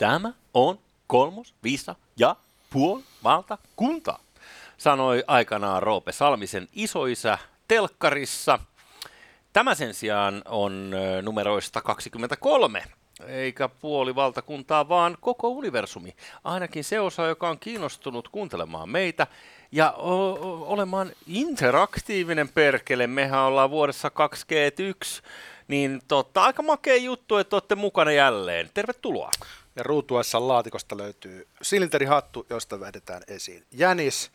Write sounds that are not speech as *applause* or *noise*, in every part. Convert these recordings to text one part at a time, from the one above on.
Tämä on kolmos, viisa ja puol valtakunta, sanoi aikanaan Roope Salmisen isoisä telkkarissa. Tämä sen sijaan on numeroista 23, eikä puoli valtakuntaa, vaan koko universumi. Ainakin se osa, joka on kiinnostunut kuuntelemaan meitä ja o- o- olemaan interaktiivinen perkele. Mehän ollaan vuodessa 2G1, niin totta, aika makea juttu, että olette mukana jälleen. Tervetuloa. Ja ruutuessa laatikosta löytyy silinterihattu, josta vedetään esiin jänis.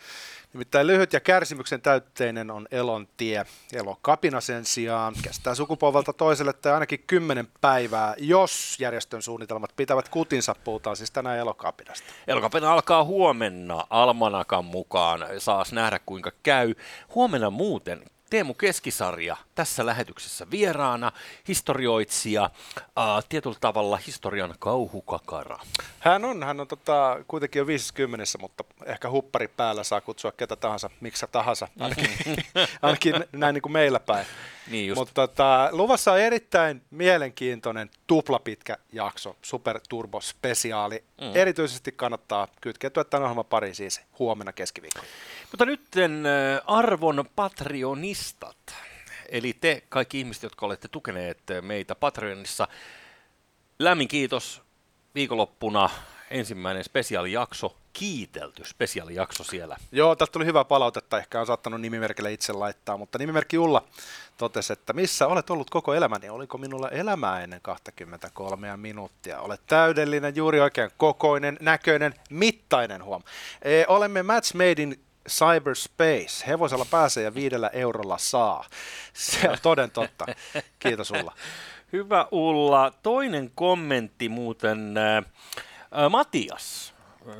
Nimittäin lyhyt ja kärsimyksen täytteinen on elon tie. Elo kapina sen sijaan kestää sukupolvelta toiselle tai ainakin kymmenen päivää, jos järjestön suunnitelmat pitävät kutinsa. Puhutaan siis tänään elokapinasta. Elokapina alkaa huomenna Almanakan mukaan. Saas nähdä kuinka käy. Huomenna muuten Teemu Keskisarja tässä lähetyksessä vieraana, historioitsija, äh, tietyllä tavalla historian kauhukakara. Hän on, hän on tota, kuitenkin jo 50, mutta ehkä huppari päällä saa kutsua ketä tahansa, miksi tahansa, ainakin, *laughs* ainakin näin niin kuin meillä päin. Niin just. Mutta tota, luvassa on erittäin mielenkiintoinen tuplapitkä jakso, Super Turbo Spesiaali. Mm. Erityisesti kannattaa kytkeytyä tämän ohjelman pariin siis huomenna keskiviikkona. Mutta nyt arvon patrionistat, eli te kaikki ihmiset, jotka olette tukeneet meitä Patreonissa, lämmin kiitos viikonloppuna ensimmäinen spesiaalijakso, kiitelty spesiaalijakso siellä. Joo, tästä tuli hyvää palautetta, ehkä on saattanut nimimerkille itse laittaa, mutta nimimerkki Ulla totesi, että missä olet ollut koko elämäni, oliko minulla elämää ennen 23 minuuttia? Olet täydellinen, juuri oikein kokoinen, näköinen, mittainen huom. E, olemme Match Made in Cyberspace. Hevosella pääsee ja viidellä eurolla saa. Se on toden totta. Kiitos Ulla. Hyvä Ulla. Toinen kommentti muuten. Äh, Matias. Äh,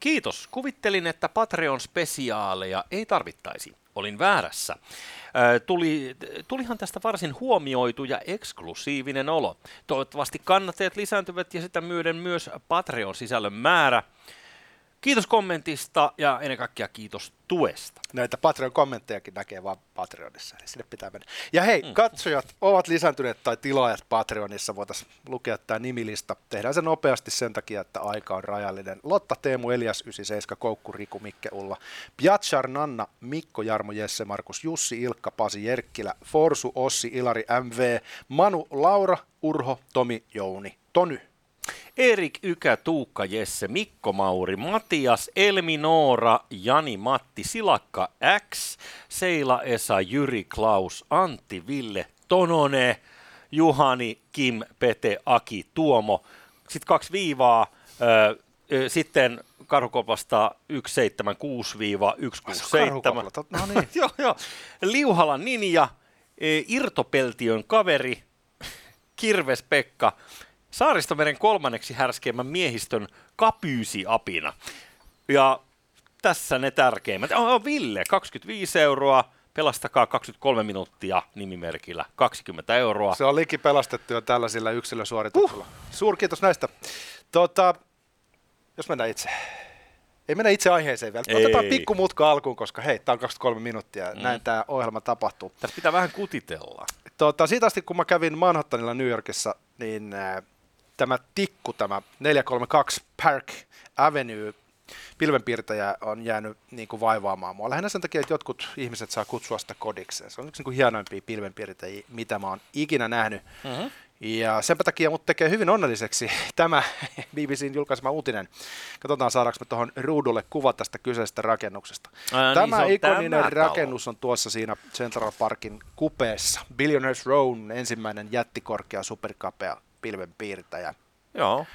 kiitos. Kuvittelin, että Patreon-spesiaaleja ei tarvittaisi. Olin väärässä. Äh, tuli, tulihan tästä varsin huomioitu ja eksklusiivinen olo. Toivottavasti kannatteet lisääntyvät ja sitä myöden myös Patreon-sisällön määrä. Kiitos kommentista ja ennen kaikkea kiitos tuesta. Näitä Patreon-kommenttejakin näkee vaan Patreonissa, eli sinne pitää mennä. Ja hei, mm. katsojat ovat lisääntyneet tai tilaajat Patreonissa, voitaisiin lukea tämä nimilista. Tehdään se nopeasti sen takia, että aika on rajallinen. Lotta, Teemu, Elias, 97, Koukku, Riku, Mikke, Ulla, Piatsar, Nanna, Mikko, Jarmo, Jesse, Markus, Jussi, Ilkka, Pasi, Jerkkilä, Forsu, Ossi, Ilari, MV, Manu, Laura, Urho, Tomi, Jouni, Tony. Erik Ykä, Tuukka Jesse, Mikko Mauri, Matias, Elmi Noora, Jani Matti, Silakka X, Seila Esa, Jyri Klaus, Antti Ville, Tonone, Juhani, Kim, Pete, Aki, Tuomo. Sitten kaksi viivaa, sitten Karhukopasta 176-167. No niin. *laughs* joo, joo. Liuhalan Ninja, Irtopeltion kaveri, Kirves Pekka, Saaristomeren kolmanneksi härskeimmän miehistön kapyysiapina. Ja tässä ne tärkeimmät. Oh, Ville, 25 euroa. Pelastakaa 23 minuuttia nimimerkillä 20 euroa. Se on liki pelastettu jo tällaisilla yksilösuorituksilla. Uh. Suurkiitos näistä. Tota, jos mennään itse. Ei mennä itse aiheeseen vielä. Ei. Otetaan pikku mutka alkuun, koska hei, tämä on 23 minuuttia. Mm. Näin tämä ohjelma tapahtuu. Tässä pitää vähän kutitella. Tota, siitä asti, kun mä kävin Manhattanilla New Yorkissa, niin äh, tämä tikku, tämä 432 Park Avenue pilvenpiirtäjä on jäänyt niin kuin vaivaamaan mua. Lähinnä sen takia, että jotkut ihmiset saa kutsua sitä kodikseen. Se on yksi niin kuin hienoimpia pilvenpiirtäjiä, mitä mä oon ikinä nähnyt. Mm-hmm. Ja sen takia mut tekee hyvin onnelliseksi tämä *laughs* BBCn julkaisema uutinen. Katsotaan saadaanko me tuohon ruudulle kuva tästä kyseisestä rakennuksesta. Ää, tämä niin, ikoninen tämä rakennus on tuossa siinä Central Parkin kupeessa. Billionaires Row, ensimmäinen jättikorkea superkapea pilvenpiirtäjä. Joo.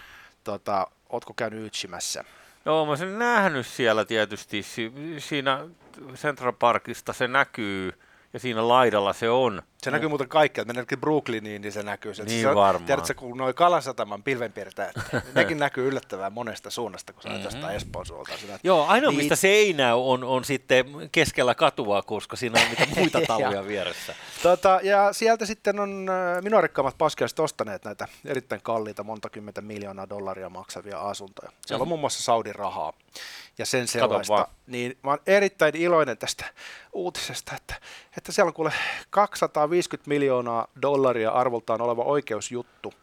Tota, ootko käynyt ytsimässä? Joo, mä sen nähnyt siellä tietysti. Si- siinä Central Parkista se näkyy ja siinä laidalla se on. Se näkyy muuten kaikkea, että mennäkin Brooklyniin, niin se näkyy. Niin se on, varmaan. Tiedätkö, kun noin Kalasataman pilvenpiirtäjät, *laughs* nekin näkyy yllättävän monesta suunnasta, kun sä mm-hmm. jostain Espoon suolta. Sinä, Joo, ainoa niin... mistä se ei näy on, on sitten keskellä katua, koska siinä on mitä muita *laughs* taloja vieressä. Tota, ja sieltä sitten on äh, minorikkaammat paskiaiset ostaneet näitä erittäin kalliita, monta kymmentä miljoonaa dollaria maksavia asuntoja. Siellä mm-hmm. on muun muassa Saudin rahaa ja sen sellaista. Niin mä oon erittäin iloinen tästä uutisesta, että, että siellä on kuule 250 miljoonaa dollaria arvoltaan oleva oikeusjuttu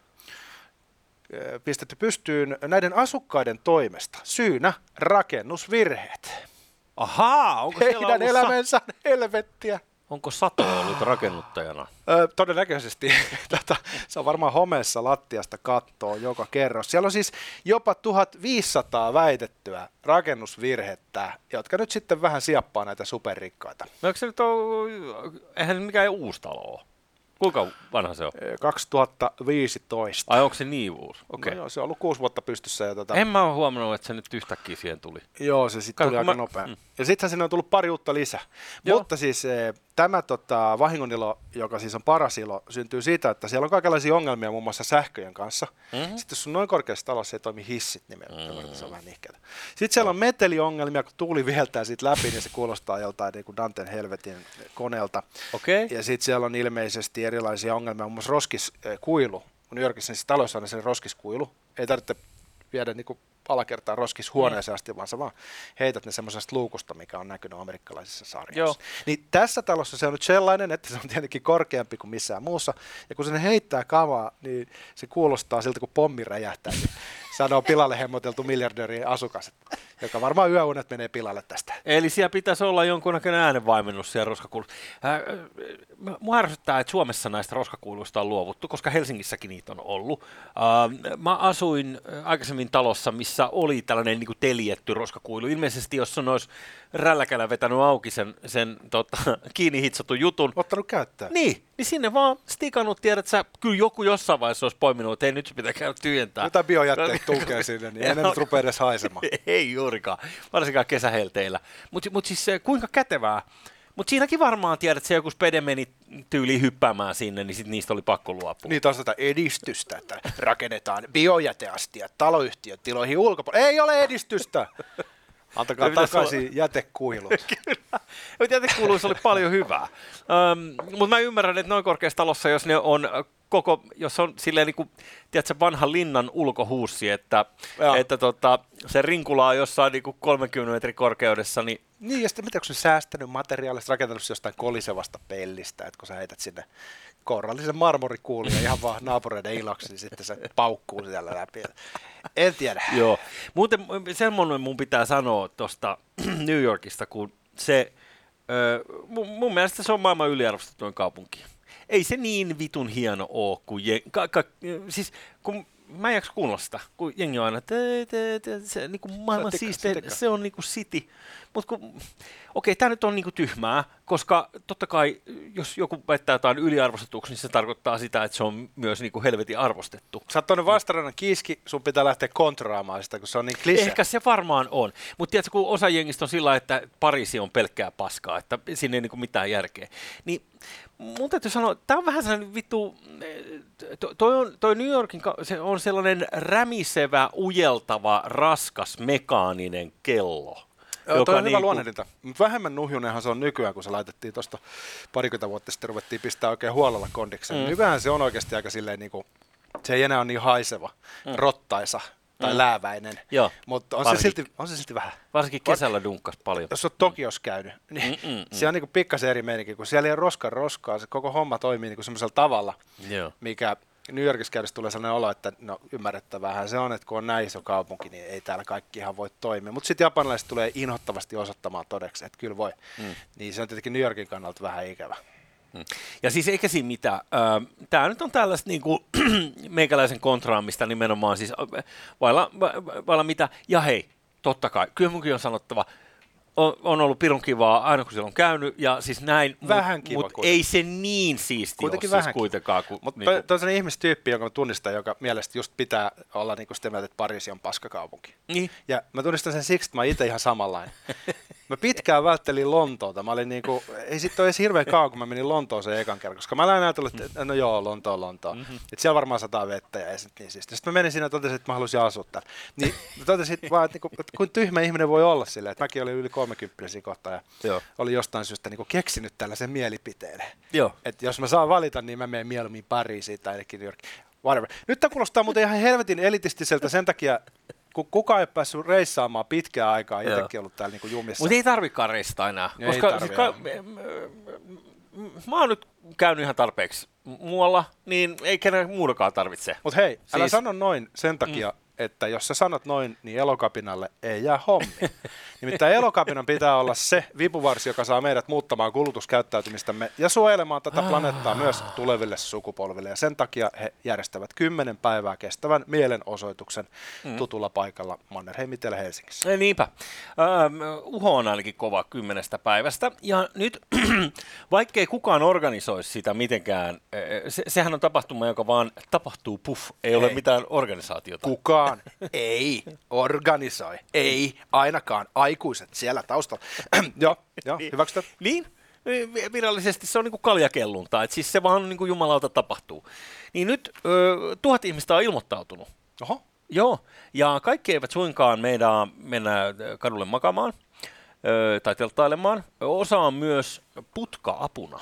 pistetty pystyyn näiden asukkaiden toimesta. Syynä rakennusvirheet. Ahaa, onko Heidän elämänsä helvettiä. Onko Sato ollut rakennuttajana? Ö, todennäköisesti. *laughs* Tätä, se on varmaan homeessa lattiasta kattoa joka kerros. Siellä on siis jopa 1500 väitettyä rakennusvirhettä, jotka nyt sitten vähän siappaa näitä superrikkaita. No eikö se nyt ole, eihän se mikään uusi talo ole. Kuinka vanha se on? Ö, 2015. Ai onko se niin uusi? Okei. No joo, se on ollut kuusi vuotta pystyssä. Ja tota, En mä ole huomannut, että se nyt yhtäkkiä siihen tuli. Joo, se sitten tuli aika mä- nopea. mm. Ja sittenhän sinne on tullut pari uutta lisää. Joo. Mutta siis tämä tota, vahingonilo, joka siis on paras ilo, syntyy siitä, että siellä on kaikenlaisia ongelmia muun muassa sähköjen kanssa. Mhm. Mm-hmm. Sitten jos on noin korkeassa talossa ei toimi hissit nimenomaan, mm-hmm. se on vähän nihkeätä. Sitten siellä on meteliongelmia, kun tuuli viheltää siitä läpi, niin se kuulostaa joltain niin kuin Danten helvetin koneelta. Okei. Ja sitten siellä on ilmeisesti erilaisia ongelmia, muun muassa roskiskuilu. Kun New Yorkissa siis taloissa on se roskiskuilu. Ei tarvitse viedä niin alakertaa roskishuoneeseen asti, vaan sä vaan heität ne semmoisesta luukusta, mikä on näkynyt amerikkalaisissa sarjoissa. Joo. Niin tässä talossa se on nyt sellainen, että se on tietenkin korkeampi kuin missään muussa. Ja kun se heittää kamaa, niin se kuulostaa siltä, kun pommi räjähtää. Niin sanoo pilalle hemmoteltu miljardöörien asukas, joka varmaan yöunet menee pilalle tästä. Eli siellä pitäisi olla jonkunnäköinen äänenvaimennus siellä roskakuulussa. Äh, äh, mua ärsyttää, että Suomessa näistä roskakuuluista on luovuttu, koska Helsingissäkin niitä on ollut. Äh, mä asuin äh, aikaisemmin talossa, missä oli tällainen niin kuin teljetty roskakuilu. Ilmeisesti jos on olisi rälläkällä vetänyt auki sen, sen tota, *laughs* kiinni hitsatun jutun, Ottanut käyttöön. niin, niin sinne vaan stikannut, tiedät sä, kyllä joku jossain vaiheessa olisi poiminut, että ei nyt pitää käydä tyhjentää. Jotain biojätteet *laughs* tunkee sinne, niin ei ne *laughs* nyt rupea edes haisemaan. Ei juurikaan, varsinkaan kesähelteillä. Mutta mut siis se, kuinka kätevää. Mutta siinäkin varmaan tiedät, että se joku spede meni tyyliin hyppäämään sinne, niin sit niistä oli pakko luopua. Niin taas tätä edistystä, että rakennetaan biojäteastia taloyhtiön tiloihin ulkopuolelle. Ei ole edistystä! *laughs* Antakaa pitäisi takaisin jätekuilu. *laughs* Kyllä. Jätekuluissa oli paljon hyvää. Öm, mutta mä ymmärrän, että noin korkeassa talossa, jos ne on koko, jos on silleen niin kuin, tiedätkö, vanha linnan ulkohuussi, että, Joo. että tota, se rinkulaa jossain niin kuin 30 metrin korkeudessa, niin Niin, ja sitten mitä, kun se säästänyt materiaalista, rakentanut jostain kolisevasta pellistä, että kun sä heität sinne kourallisen marmorikuulin ja ihan vaan naapureiden iloksi, niin sitten se paukkuu siellä läpi. En tiedä. Joo. Muuten semmoinen mun pitää sanoa tuosta New Yorkista, kun se, ö, mun, mun mielestä se on maailman yliarvostetuin kaupunki. Ei se niin vitun hieno oo kuin je, ka, ka, siis kun mä en jaksa kuunnella sitä, kun jengi on aina, että te, te, se, niin kuin maailman siistein, se on niin kuin city. Mutta okei, tämä nyt on niin kuin tyhmää, koska totta kai, jos joku väittää jotain yliarvostetuksi, niin se tarkoittaa sitä, että se on myös niin kuin helvetin arvostettu. Sä oot tuonne vastarannan kiiski, sun pitää lähteä kontraamaan sitä, kun se on niin klise. Ehkä se varmaan on. Mutta tiedätkö, kun osa jengistä on sillä että Pariisi on pelkkää paskaa, että siinä ei niinku mitään järkeä. Niin mun täytyy sanoa, tämä on vähän sellainen vittu, eh, to- toi, on, toi New Yorkin, se on sellainen rämisevä, ujeltava, raskas, mekaaninen kello. Joo, toi on hyvä niinku- luonnehdinta. Mutta vähemmän nuhjunenhan se on nykyään, kun se laitettiin tuosta parikymmentä vuotta sitten, ruvettiin pistää oikein huolella kondikseen. Mm. Nykyään se on oikeasti aika silleen, niin kuin, se ei enää ole niin haiseva, mm. rottaisa tai mm. lääväinen. Joo, Mutta on se, varsinkin- silti, on se silti vähän. Varsinkin kesällä dunkkas paljon. Jos olet Tokiossa käynyt, *laughs* niin Mm, mm, mm. se on niin pikkasen eri meininki, kun siellä ei ole roskan roskaa, se koko homma toimii niin semmoisella tavalla, Joo. mikä New Yorkissa käydessä tulee sellainen olo, että no ymmärrettävähän se on, että kun on näin iso kaupunki, niin ei täällä kaikki ihan voi toimia. Mutta sitten japanilaiset tulee inhottavasti osoittamaan todeksi, että kyllä voi. Mm. Niin se on tietenkin New Yorkin kannalta vähän ikävä. Ja siis eikä siinä mitään. Tämä nyt on tällaista niinku, *clears throat* meikäläisen kontraamista nimenomaan siis vailla, va- vailla mitä. Ja hei, totta kai, kyllä munkin on sanottava, on, on ollut pirun kivaa aina kun siellä on käynyt ja siis näin, Vähän mut, kiva mut kuitenkin. ei se niin siisti Kuitenkin ole siis vähän kuitenkaan. Kun, Mutta niinku, toi on sellainen ihmistyyppi, jonka mä tunnistan, joka mielestä just pitää olla niinku sitä mieltä, että Pariisi on paskakaupunki. niin, Ja mä tunnistan sen siksi, että mä itse ihan samanlainen. *laughs* Mä pitkään välttelin Lontoota. Mä olin niinku, ei sit ole edes hirveän kauan, kun mä menin Lontooseen ekan kerran, koska mä olin ajatellut, että no joo, Lontoon, Lontoon. Mm-hmm. Että siellä varmaan sataa vettä ja nyt niin siistiä. Sitten mä menin siinä ja totesin, että mä haluaisin asua täällä. Niin mä totesin vaan, että, niinku, että kuin tyhmä ihminen voi olla silleen, että mäkin olin yli 30 siinä kohtaa ja Joo. oli jostain syystä niinku keksinyt tällaisen mielipiteen. joo. Että jos mä saan valita, niin mä menen mieluummin Pariisiin tai ainakin New Yorkiin. Whatever. Nyt tämä kuulostaa muuten ihan helvetin elitistiseltä sen takia, kukaan ei ole päässyt reissaamaan pitkään aikaa, itsekin ollut täällä niinku jumissa. Mutta ei tarvikaan reistaa enää. Ei koska tarvi, siis ka- joo. m- m- m- mä oon nyt käynyt ihan tarpeeksi muualla, niin ei kenellä muudakaan tarvitse. Mutta hei, älä Siis- sano noin sen takia, mm. Että jos sä sanot noin, niin elokapinalle ei jää hommi. *laughs* Nimittäin elokapinan pitää olla se vipuvarsi, joka saa meidät muuttamaan kulutuskäyttäytymistämme ja suojelemaan tätä planeettaa myös tuleville sukupolville. Ja sen takia he järjestävät kymmenen päivää kestävän mielenosoituksen mm. tutulla paikalla Mannerheim täällä Helsingissä. Ei, Niinpä. Ähm, uho on ainakin kova kymmenestä päivästä. Ja nyt, *clears throat* vaikkei kukaan organisoisi sitä mitenkään, äh, se, sehän on tapahtuma, joka vaan tapahtuu, puff, ei ole Ei. mitään organisaatiota. Kukaan ei organisoi, ei ainakaan aikuiset siellä taustalla. *clears throat* joo, joo, hyväksytään. Niin, vi- virallisesti se on niin kuin kaljakellunta, että siis se vaan niin kuin jumalalta tapahtuu. Niin nyt ö, tuhat ihmistä on ilmoittautunut. Oho, Joo, ja kaikki eivät suinkaan meinaa mennä kadulle makaamaan ö, tai telttailemaan. Osa on myös putka-apuna.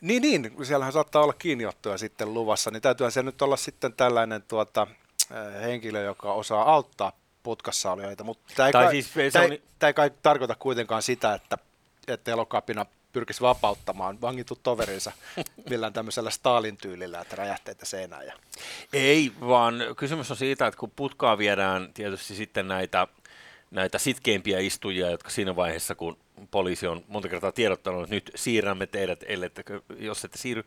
Niin, niin, siellähän saattaa olla kiinniottoja sitten luvassa, niin täytyyhän se nyt olla sitten tällainen tuota, henkilö, joka osaa auttaa putkassa olijoita, mutta tämä ei, Tai kai, siis tämä on ei, tämä ei kai tarkoita kuitenkaan sitä, että, että elokapina pyrkisi vapauttamaan vangitut toverinsa *laughs* millään tämmöisellä Stalin-tyylillä, että räjähteitä seinään. Ja... Ei, vaan kysymys on siitä, että kun putkaa viedään tietysti sitten näitä, näitä sitkeimpiä istujia, jotka siinä vaiheessa, kun poliisi on monta kertaa tiedottanut, että nyt siirrämme teidät, ellettekö, jos ette siirry,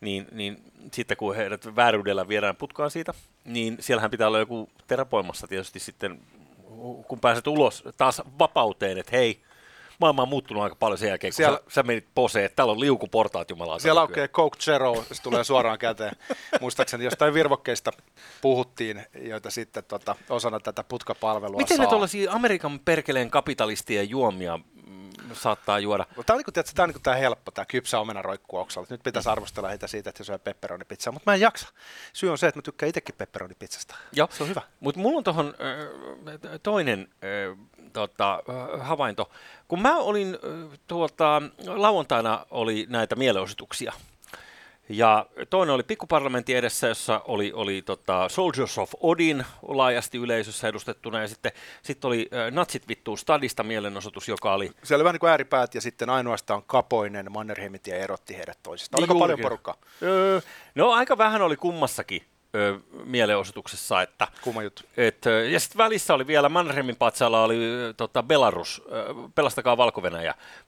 niin, niin sitten kun heidät vääryydellä viedään putkaan siitä, niin siellähän pitää olla joku terapoimassa tietysti sitten, kun pääset ulos taas vapauteen, että hei, maailma on muuttunut aika paljon sen jälkeen, kun Siellä- sä, sä menit poseen, että täällä on liukuportaat jumalaa. Siellä aukeaa Coke Zero, se tulee suoraan käteen. *laughs* Muistaakseni jostain virvokkeista puhuttiin, joita sitten tota, osana tätä putkapalvelua Miten saa. ne tuollaisia Amerikan perkeleen kapitalistien juomia saattaa juoda? Tämä on, niin kuin, tiedätkö, tämä on niin tämä helppo, tämä kypsä omena roikkuu oksalla. Nyt pitäisi arvostella heitä siitä, että he syö pepperonipizzaa, mutta mä en jaksa. Syy on se, että mä tykkään itsekin pepperonipizzasta. Joo. Se on hyvä. Mutta mulla on tuohon toinen tota, havainto. Kun mä olin ö, tuota, lauantaina oli näitä mielenosoituksia. Ja toinen oli pikkuparlamentin edessä, jossa oli, oli tota Soldiers of Odin laajasti yleisössä edustettuna, ja sitten sit oli Natsit vittuu stadista mielenosoitus, joka oli Siellä oli vähän niin kuin ääripäät ja sitten ainoastaan Kapoinen Mannerheimitie erotti heidät toisistaan. Oliko Niin paljon juurikin. porukkaa? Öö, no aika vähän oli kummassakin öö, mielenosoituksessa, että Kumma juttu. et, ja sitten välissä oli vielä Mannerheimin patsaalla oli tota Belarus, ö, pelastakaa valko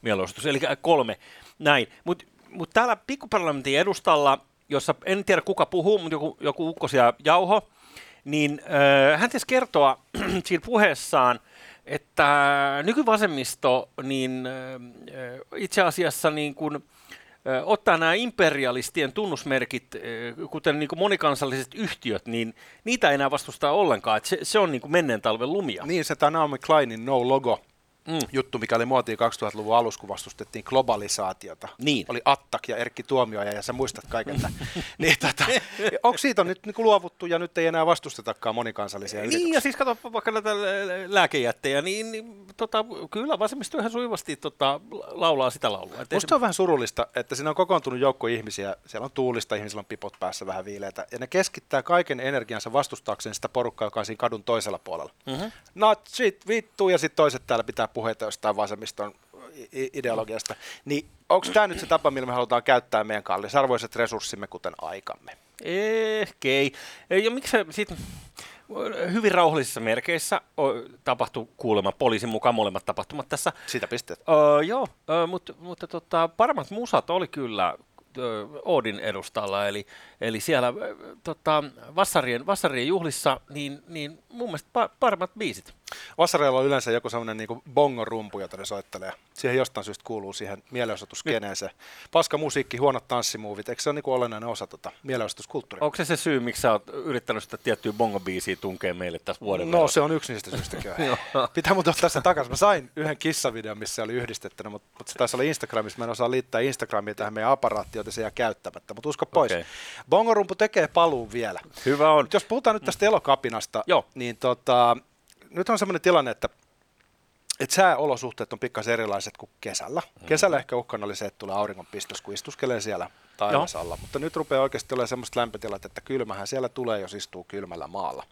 mielenosoitus, eli kolme näin. Mutta mut täällä pikkuparlamentin edustalla, jossa en tiedä kuka puhuu, mutta joku, joku ukko siellä jauho, niin ö, hän tietysti kertoa *clears throat* siinä puheessaan, että nykyvasemmisto niin ö, itse asiassa niin kuin, ö, ottaa nämä imperialistien tunnusmerkit, ö, kuten niin monikansalliset yhtiöt, niin niitä ei enää vastusta ollenkaan. Se, se on niin kuin menneen talven lumia. Niin se tämä Naomi Kleinin No Logo Mm. juttu, mikä oli muotiin 2000-luvun alussa, kun vastustettiin globalisaatiota. Niin. Oli Attak ja Erkki Tuomioja, ja sä muistat kaiken tämän. *laughs* niin, tota, onko siitä nyt niin luovuttu, ja nyt ei enää vastustetakaan monikansallisia Niin, yrityksiä? ja siis kato vaikka näitä lä- lääkejättejä, niin, niin tota, kyllä vasemmisto ihan suivasti tota, laulaa sitä laulua. Musta on vähän surullista, että siinä on kokoontunut joukko ihmisiä, siellä on tuulista, ihmisillä on pipot päässä vähän viileitä, ja ne keskittää kaiken energiansa vastustaakseen sitä porukkaa, joka on siinä kadun toisella puolella. Mm-hmm. Natsit, vittu, ja sitten toiset täällä pitää puheita jostain vasemmiston ideologiasta. Niin onko tämä nyt se tapa, millä me halutaan käyttää meidän kallisarvoiset resurssimme, kuten aikamme? Ehkä ei. Ja miksi se sit, hyvin rauhallisissa merkeissä tapahtui kuulemma poliisin mukaan molemmat tapahtumat tässä. Siitä pisteet. Öö, joo, öö, mutta, mutta tota, paremmat musat oli kyllä öö, Oodin edustalla, eli, eli siellä öö, tota, Vassarien, Vassarien juhlissa, niin, niin mun mielestä pa- paremmat biisit. Vassareilla on yleensä joku sellainen niin bongo-rumpu, jota ne soittelee. Siihen jostain syystä kuuluu siihen mielenosoitusskeneeseen. Paska musiikki, huonot tanssimuuvit, eikö se ole niin olennainen osa tota mielenosoituskulttuuria? Onko se se syy, miksi sä oot yrittänyt sitä tiettyä bongo-biisiä tunkea meille tässä vuoden No verran? se on yksi niistä syistä kyllä. *laughs* Pitää muuten ottaa sitä takaisin. Mä sain yhden kissavideon, missä se oli yhdistettynä, mutta, mutta se taisi olla Instagramissa. Mä en osaa liittää Instagramia tähän meidän aparaattiin, joten se jää käyttämättä. Mutta usko pois. Okay. Bongorumpu tekee paluun vielä. Hyvä on. Mut jos puhutaan nyt tästä elokapinasta, Joo. niin tota, nyt on semmoinen tilanne, että että sääolosuhteet on pikkasen erilaiset kuin kesällä. Kesällä ehkä uhkana oli se, että tulee auringonpistos, kun istuskelee siellä taivas alla. Mutta nyt rupeaa oikeasti olemaan semmoista lämpötilat, että kylmähän siellä tulee, jos istuu kylmällä maalla.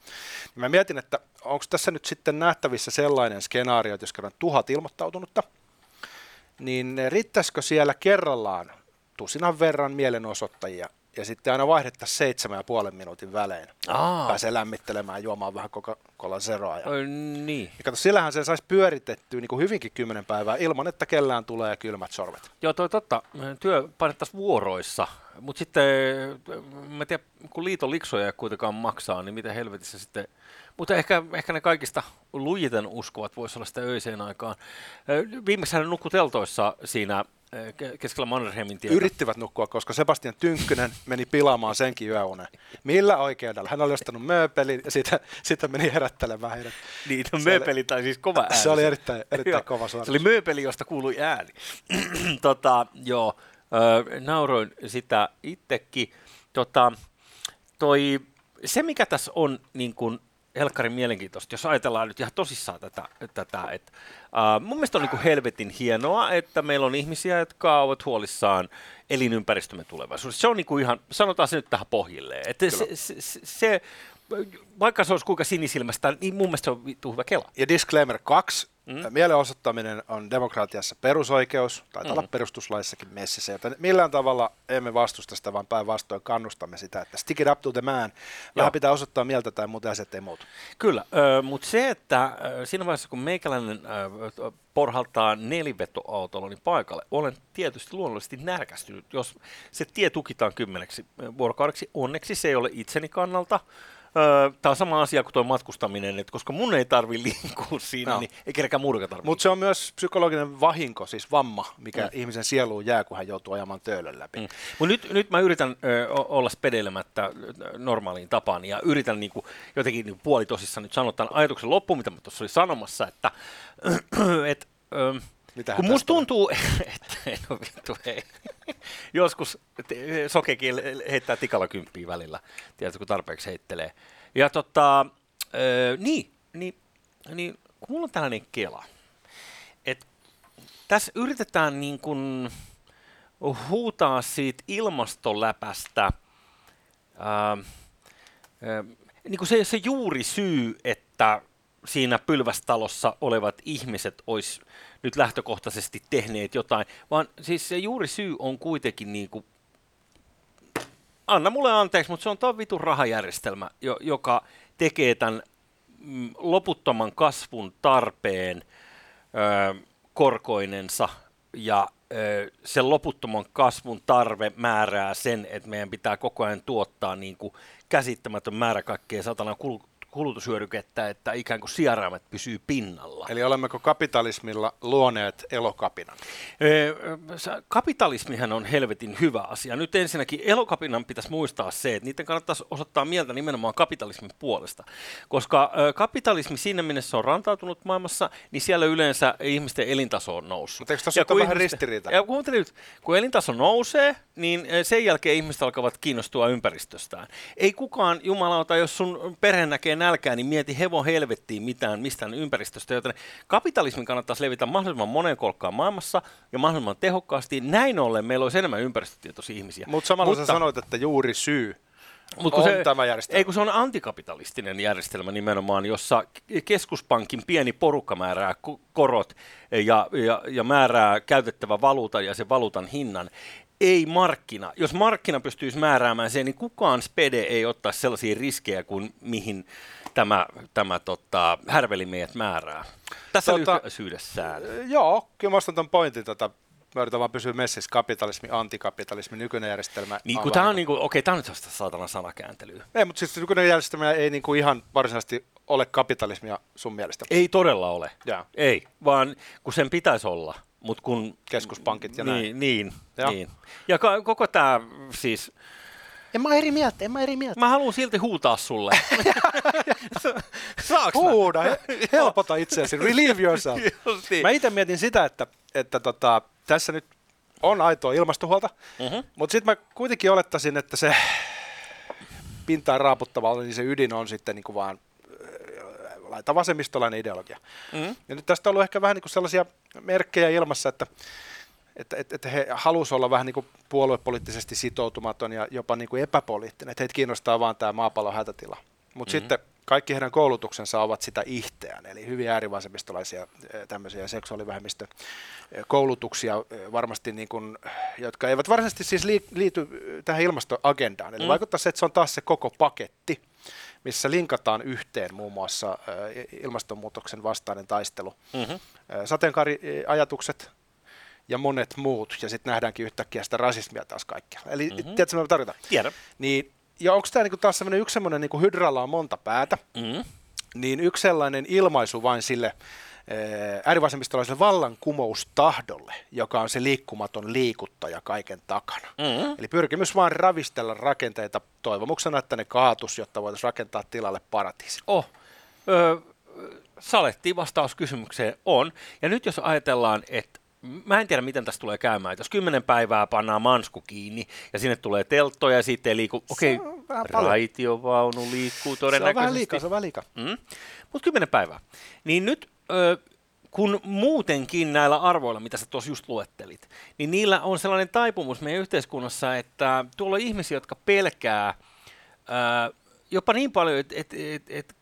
Mä mietin, että onko tässä nyt sitten nähtävissä sellainen skenaario, että jos kerran tuhat ilmoittautunutta, niin riittäisikö siellä kerrallaan tusinan verran mielenosoittajia ja sitten aina vaihdettaisiin seitsemän ja puolen minuutin välein. Aa, Pääsee lämmittelemään juomaan vähän Coca-Cola Zeroa. Ja, ö, niin. ja kato, sillähän sen saisi pyöritettyä niin kuin hyvinkin kymmenen päivää ilman, että kellään tulee kylmät sormet. Joo, toi totta. Työ painettaisiin vuoroissa, mutta sitten, mä en tiedä, kun liiton liksoja ei kuitenkaan maksaa, niin mitä helvetissä sitten, mutta ehkä, ehkä ne kaikista lujiten uskovat voisi olla sitä öiseen aikaan. Viimeksi hän nukkui teltoissa siinä keskellä Mannerheimin tietä. Yrittivät nukkua, koska Sebastian Tynkkynen meni pilaamaan senkin yöunen. Millä oikeudella? Hän oli ostanut mööpelin ja siitä, siitä meni herättelemään heidät. Niin, no, Se mööpeli tai siis kova ääni. Se oli erittäin, *laughs* erittäin kova Se oli suoritus. mööpeli, josta kuului ääni. *clears throat* tota, joo, ö, nauroin sitä itsekin. Tota, toi, se, mikä tässä on niin kuin Helkkarin mielenkiintoista, jos ajatellaan nyt ihan tosissaan tätä, tätä että uh, mun mielestä on niin kuin helvetin hienoa, että meillä on ihmisiä, jotka ovat huolissaan elinympäristömme tulevaisuudessa. Se on niin kuin ihan, sanotaan se nyt tähän pohjilleen, että se, se, se, se, vaikka se olisi kuinka sinisilmästä, niin mun mielestä se on vittu hyvä kela. Ja disclaimer kaksi. Mm. Mielenosoittaminen on demokratiassa perusoikeus, taitaa mm. olla perustuslaissakin messissä, joten millään tavalla emme vastusta sitä, vaan päinvastoin kannustamme sitä, että stick it up to the man. Vähän Joo. pitää osoittaa mieltä tai muuten asiat ei muutu. Kyllä, mutta se, että siinä vaiheessa kun meikäläinen porhaltaa nelivetoautoloni paikalle, olen tietysti luonnollisesti närkästynyt, jos se tie tukitaan kymmeneksi vuorokaudeksi. Onneksi se ei ole itseni kannalta. Tämä on sama asia kuin tuo matkustaminen, että koska mun ei tarvi liikkua siinä, Joo. niin ei kenenkään muurika tarvitse. Mutta se on myös psykologinen vahinko, siis vamma, mikä mm. ihmisen sieluun jää, kun hän joutuu ajamaan töölön läpi. Mm. Mut nyt, nyt mä yritän ö, olla spedeilemättä ö, normaaliin tapaan ja yritän niinku, jotenkin niinku puolitosissa nyt sanoa tämän ajatuksen loppuun, mitä mä tuossa olin sanomassa, että *clears throat* et, ö, Mitähän kun musta tuntuu, *laughs* että no vittu ei, *laughs* joskus sokekin heittää tikalla kymppiä välillä, tiedätkö, kun tarpeeksi heittelee. Ja tota, ö, niin, niin, niin, kun mulla on tällainen kela, että tässä yritetään niin kuin huutaa siitä ilmastoläpästä ää, niin kuin se, se juuri syy, että siinä pylvästalossa olevat ihmiset olisi nyt lähtökohtaisesti tehneet jotain, vaan siis se juuri syy on kuitenkin niin kuin, anna mulle anteeksi, mutta se on tuo vitun rahajärjestelmä, jo, joka tekee tämän mm, loputtoman kasvun tarpeen ö, korkoinensa ja sen loputtoman kasvun tarve määrää sen, että meidän pitää koko ajan tuottaa niin kuin käsittämätön määrä kaikkea satana kul- kulutushyödykettä, että ikään kuin sieraimet pysyy pinnalla. Eli olemmeko kapitalismilla luoneet elokapinan? Kapitalismihan on helvetin hyvä asia. Nyt ensinnäkin elokapinan pitäisi muistaa se, että niiden kannattaisi osoittaa mieltä nimenomaan kapitalismin puolesta. Koska kapitalismi siinä mielessä on rantautunut maailmassa, niin siellä yleensä ihmisten elintaso on noussut. Mutta eikö tässä ole kun vähän ihmisten- ristiriita? Ja kuuntele nyt, kun elintaso nousee, niin sen jälkeen ihmiset alkavat kiinnostua ympäristöstään. Ei kukaan, jumalauta, jos sun perhe näkee nälkää, niin mieti hevon helvettiin mitään mistään ympäristöstä, joten kapitalismin kannattaisi levitä mahdollisimman monen kolkkaan maailmassa ja mahdollisimman tehokkaasti. Näin ollen meillä olisi enemmän ympäristötietoisia ihmisiä. Mutta samalla Mutta... sä sanoit, että juuri syy Mut on tämä järjestelmä. Ei kun se on antikapitalistinen järjestelmä nimenomaan, jossa keskuspankin pieni porukka määrää ko- korot ja, ja, ja määrää käytettävä valuutan ja sen valuutan hinnan. Ei markkina. Jos markkina pystyisi määräämään sen, niin kukaan spede ei ottaisi sellaisia riskejä kuin mihin tämä, tämä tota, härveli meidät määrää. Tässä Tota- tota, lyhyydessään. Joo, kyllä mä ostan ton pointin. Tota, mä yritän vaan pysyä messissä. Kapitalismi, antikapitalismi, nykyinen järjestelmä. Niin kun vähän tämä on niinku, okei, tämä on nyt saatana sanakääntelyä. Ei, mutta siis nykyinen järjestelmä ei niinku ihan varsinaisesti ole kapitalismia sun mielestä. Ei todella ole. Jaa. Ei, vaan kun sen pitäisi olla. Mut kun, Keskuspankit ja niin, näin. Niin, Joo. niin. Ja koko tämä siis, En mä eri mieltä, en mä eri mieltä. mä haluan silti huutaa sulle. *laughs* Saaks mä? Huuda, he- *laughs* helpota itseäsi, relieve yourself. *laughs* Justiin. Mä itse mietin sitä, että, että tota, tässä nyt on aitoa ilmastohuolta, Mhm. mutta sitten mä kuitenkin olettaisin, että se pintaan raaputtava, niin se ydin on sitten niin kuin vaan laita vasemmistolainen ideologia. Mhm. Ja nyt tästä on ollut ehkä vähän niin kuin sellaisia merkkejä ilmassa, että, että, että, että he halusivat olla vähän niin kuin puoluepoliittisesti sitoutumaton ja jopa niin kuin epäpoliittinen, että heitä kiinnostaa vaan tämä maapallon hätätila. Mutta mm-hmm. sitten kaikki heidän koulutuksensa ovat sitä ihteään, eli hyvin äärivasemmistolaisia tämmöisiä seksuaalivähemmistökoulutuksia varmasti, niin kuin, jotka eivät varsinaisesti siis liity tähän ilmastoagendaan. Eli mm. vaikuttaa se, että se on taas se koko paketti, missä linkataan yhteen muun muassa ilmastonmuutoksen vastainen taistelu, mm-hmm. sateenkaariajatukset, ja monet muut, ja sitten nähdäänkin yhtäkkiä sitä rasismia taas kaikkialla. Eli mm-hmm. tiedätkö, mitä tarkoitan? Tiedän. Niin, ja onko tämä niinku taas sellainen yksi semmoinen, niinku hydralla on monta päätä, mm-hmm. niin yksi sellainen ilmaisu vain sille äärivasemmistolaiselle vallankumoustahdolle, joka on se liikkumaton liikuttaja kaiken takana. Mm-hmm. Eli pyrkimys vain ravistella rakenteita toivomuksena, että ne kaatus, jotta voitaisiin rakentaa tilalle paratiisi. Oh, öö, saletti vastaus kysymykseen on. Ja nyt jos ajatellaan, että mä en tiedä, miten tässä tulee käymään. Jos kymmenen päivää pannaan mansku kiinni ja sinne tulee telttoja ja sitten liikkuu, okei, okay, raitiovaunu liikkuu todennäköisesti. Se on vähän liikaa, se on vähän liikaa. Mm. Mutta kymmenen päivää. Niin nyt, kun muutenkin näillä arvoilla, mitä sä tuossa just luettelit, niin niillä on sellainen taipumus meidän yhteiskunnassa, että tuolla on ihmisiä, jotka pelkää jopa niin paljon, että et, et, et,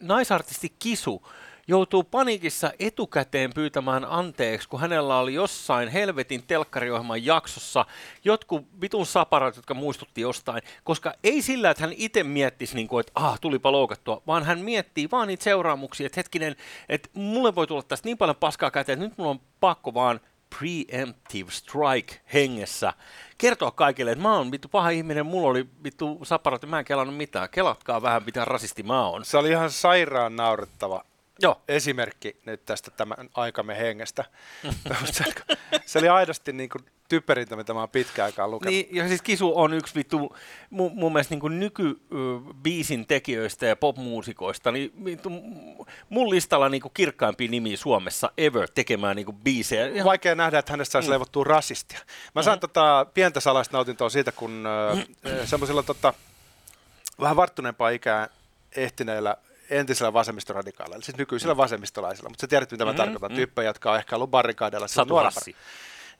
naisartisti Kisu joutuu paniikissa etukäteen pyytämään anteeksi, kun hänellä oli jossain helvetin telkkariohjelman jaksossa jotkut vitun saparat, jotka muistutti jostain, koska ei sillä, että hän itse miettisi, niin kuin, että ah, tulipa loukattua, vaan hän miettii vaan niitä seuraamuksia, että hetkinen, että mulle voi tulla tästä niin paljon paskaa käteen, että nyt mulla on pakko vaan preemptive strike hengessä kertoa kaikille, että mä oon vittu paha ihminen, mulla oli vittu saparat ja mä en kelannut mitään. Kelatkaa vähän, mitä rasisti mä oon. Se oli ihan sairaan naurettava Joo. esimerkki nyt tästä tämän aikamme hengestä. *laughs* se oli aidosti niin kuin typerintä, mitä mä oon pitkään aikaan lukenut. Niin, ja siis Kisu on yksi vittu mun, mun mielestä niin nykybiisin tekijöistä ja popmuusikoista, niin vittu, mun listalla niin kirkkaimpia nimi Suomessa ever tekemään niin biisejä. Vaikea nähdä, että hänestä saisi mm. leivottua rasistia. Mä sain mm-hmm. tota, pientä salaista nautintoa siitä, kun äh, semmoisilla tota, vähän varttuneempaa ikää ehtineillä entisellä vasemmistoradikaaleilla, siis nykyisellä mm. vasemmistolaisilla, mutta sä tiedät, mitä mä mm, tarkoitan, mm. tyyppejä, jotka on ehkä ollut barrikaadeilla Satu Hassi.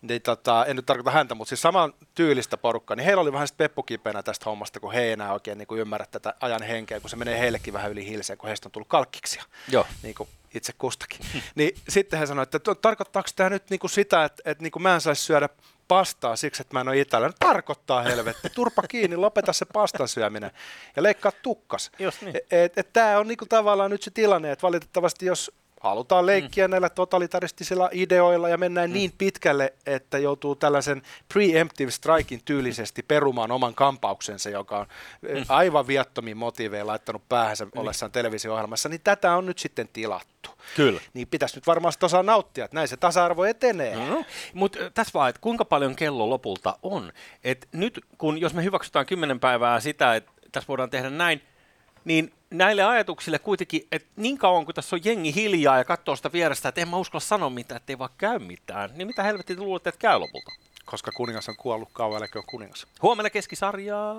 Niin, tota, en nyt tarkoita häntä, mutta siis saman tyylistä porukkaa, niin heillä oli vähän peppukipeänä tästä hommasta, kun he ei enää oikein niin kuin ymmärrä tätä ajan henkeä, kun se menee heillekin vähän yli hilseen, kun heistä on tullut kalkkiksia. Joo. Niin kuin itse kustakin. *laughs* niin sitten he sanoivat, että tarkoittaako tämä nyt niin kuin sitä, että, että niin kuin mä en saisi syödä pastaa siksi, että mä en ole italialainen. Tarkoittaa helvetti. Turpa kiinni, lopeta se pastan syöminen ja leikkaa tukkas. niin. et, et, et Tämä on niinku tavallaan nyt se tilanne, että valitettavasti jos halutaan leikkiä mm. näillä totalitaristisilla ideoilla ja mennään mm. niin pitkälle, että joutuu tällaisen preemptive strikein tyylisesti perumaan oman kampauksensa, joka on mm. aivan viattomiin motiiveja laittanut päähänsä mm. ollessaan televisio-ohjelmassa, niin tätä on nyt sitten tilattu. Kyllä. Niin pitäisi nyt varmaan osaa nauttia, että näin se tasa-arvo etenee. No, Mutta tässä vaan, että kuinka paljon kello lopulta on. Et nyt kun, jos me hyväksytään kymmenen päivää sitä, että tässä voidaan tehdä näin, niin näille ajatuksille kuitenkin, että niin kauan kuin tässä on jengi hiljaa ja katsoo sitä vierestä, että en mä uskalla sanoa mitään, että ei vaan käy mitään, niin mitä helvettiä luulette, että käy lopulta? Koska kuningas on kuollut kauan, on kuningas. Huomenna keskisarjaa.